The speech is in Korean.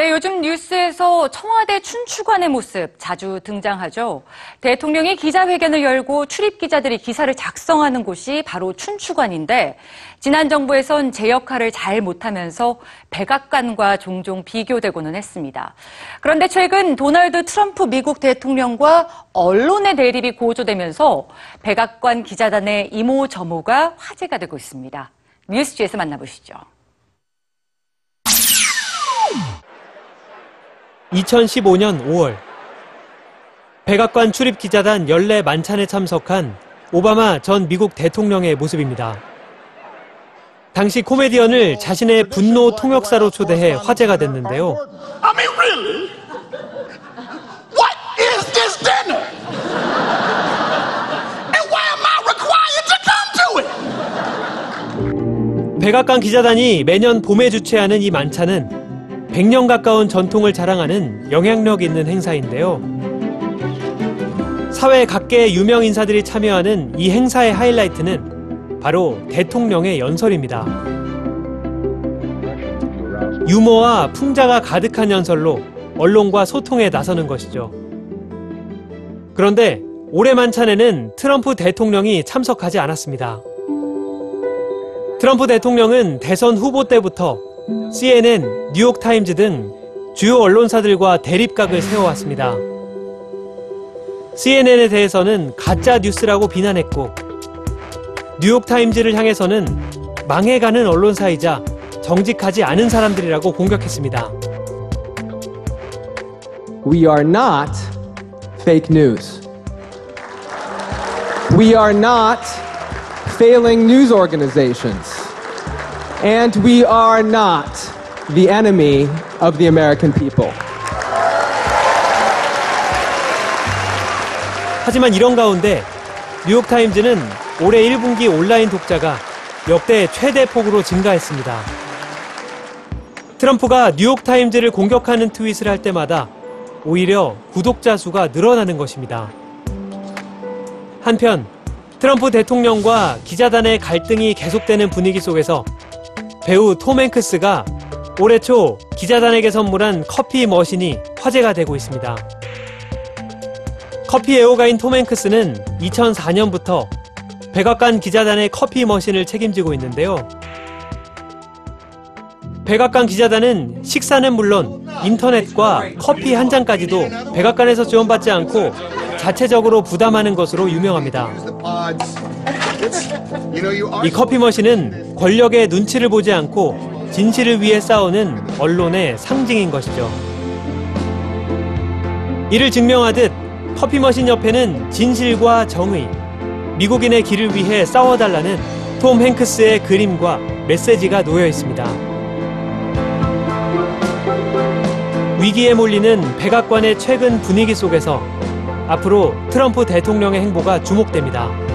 네, 요즘 뉴스에서 청와대 춘추관의 모습 자주 등장하죠. 대통령이 기자회견을 열고 출입 기자들이 기사를 작성하는 곳이 바로 춘추관인데 지난 정부에선 제 역할을 잘 못하면서 백악관과 종종 비교되고는 했습니다. 그런데 최근 도널드 트럼프 미국 대통령과 언론의 대립이 고조되면서 백악관 기자단의 이모저모가 화제가 되고 있습니다. 뉴스지에서 만나보시죠. 2015년 5월 백악관 출입 기자단 연례 만찬에 참석한 오바마 전 미국 대통령의 모습입니다. 당시 코미디언을 자신의 분노 통역사로 초대해 화제가 됐는데요. I mean, really? What is this dinner? And why am I required to come to it? 백악관 기자단이 매년 봄에 주최하는 이 만찬은 100년 가까운 전통을 자랑하는 영향력 있는 행사인데요. 사회 각계의 유명 인사들이 참여하는 이 행사의 하이라이트는 바로 대통령의 연설입니다. 유머와 풍자가 가득한 연설로 언론과 소통에 나서는 것이죠. 그런데 올해 만찬에는 트럼프 대통령이 참석하지 않았습니다. 트럼프 대통령은 대선 후보 때부터 CNN, 뉴욕타임즈 등 주요 언론사들과 대립각을 세워왔습니다. CNN에 대해서는 가짜 뉴스라고 비난했고, 뉴욕타임즈를 향해서는 망해가는 언론사이자 정직하지 않은 사람들이라고 공격했습니다. We are not fake news. We are not failing news organizations. And we are not the enemy of the American people. 하지만 이런 가운데 뉴욕타임즈는 올해 1분기 온라인 독자가 역대 최대 폭으로 증가했습니다. 트럼프가 뉴욕타임즈를 공격하는 트윗을 할 때마다 오히려 구독자 수가 늘어나는 것입니다. 한편 트럼프 대통령과 기자단의 갈등이 계속되는 분위기 속에서 배우 톰 행크스가 올해 초 기자단에게 선물한 커피 머신이 화제가 되고 있습니다. 커피 애호가인 톰 행크스는 2004년부터 백악관 기자단의 커피 머신을 책임지고 있는데요. 백악관 기자단은 식사는 물론 인터넷과 커피 한 잔까지도 백악관에서 지원받지 않고 자체적으로 부담하는 것으로 유명합니다. 이 커피 머신은 권력의 눈치를 보지 않고 진실을 위해 싸우는 언론의 상징인 것이죠. 이를 증명하듯 커피 머신 옆에는 진실과 정의, 미국인의 길을 위해 싸워달라는 톰 행크스의 그림과 메시지가 놓여 있습니다. 위기에 몰리는 백악관의 최근 분위기 속에서 앞으로 트럼프 대통령의 행보가 주목됩니다.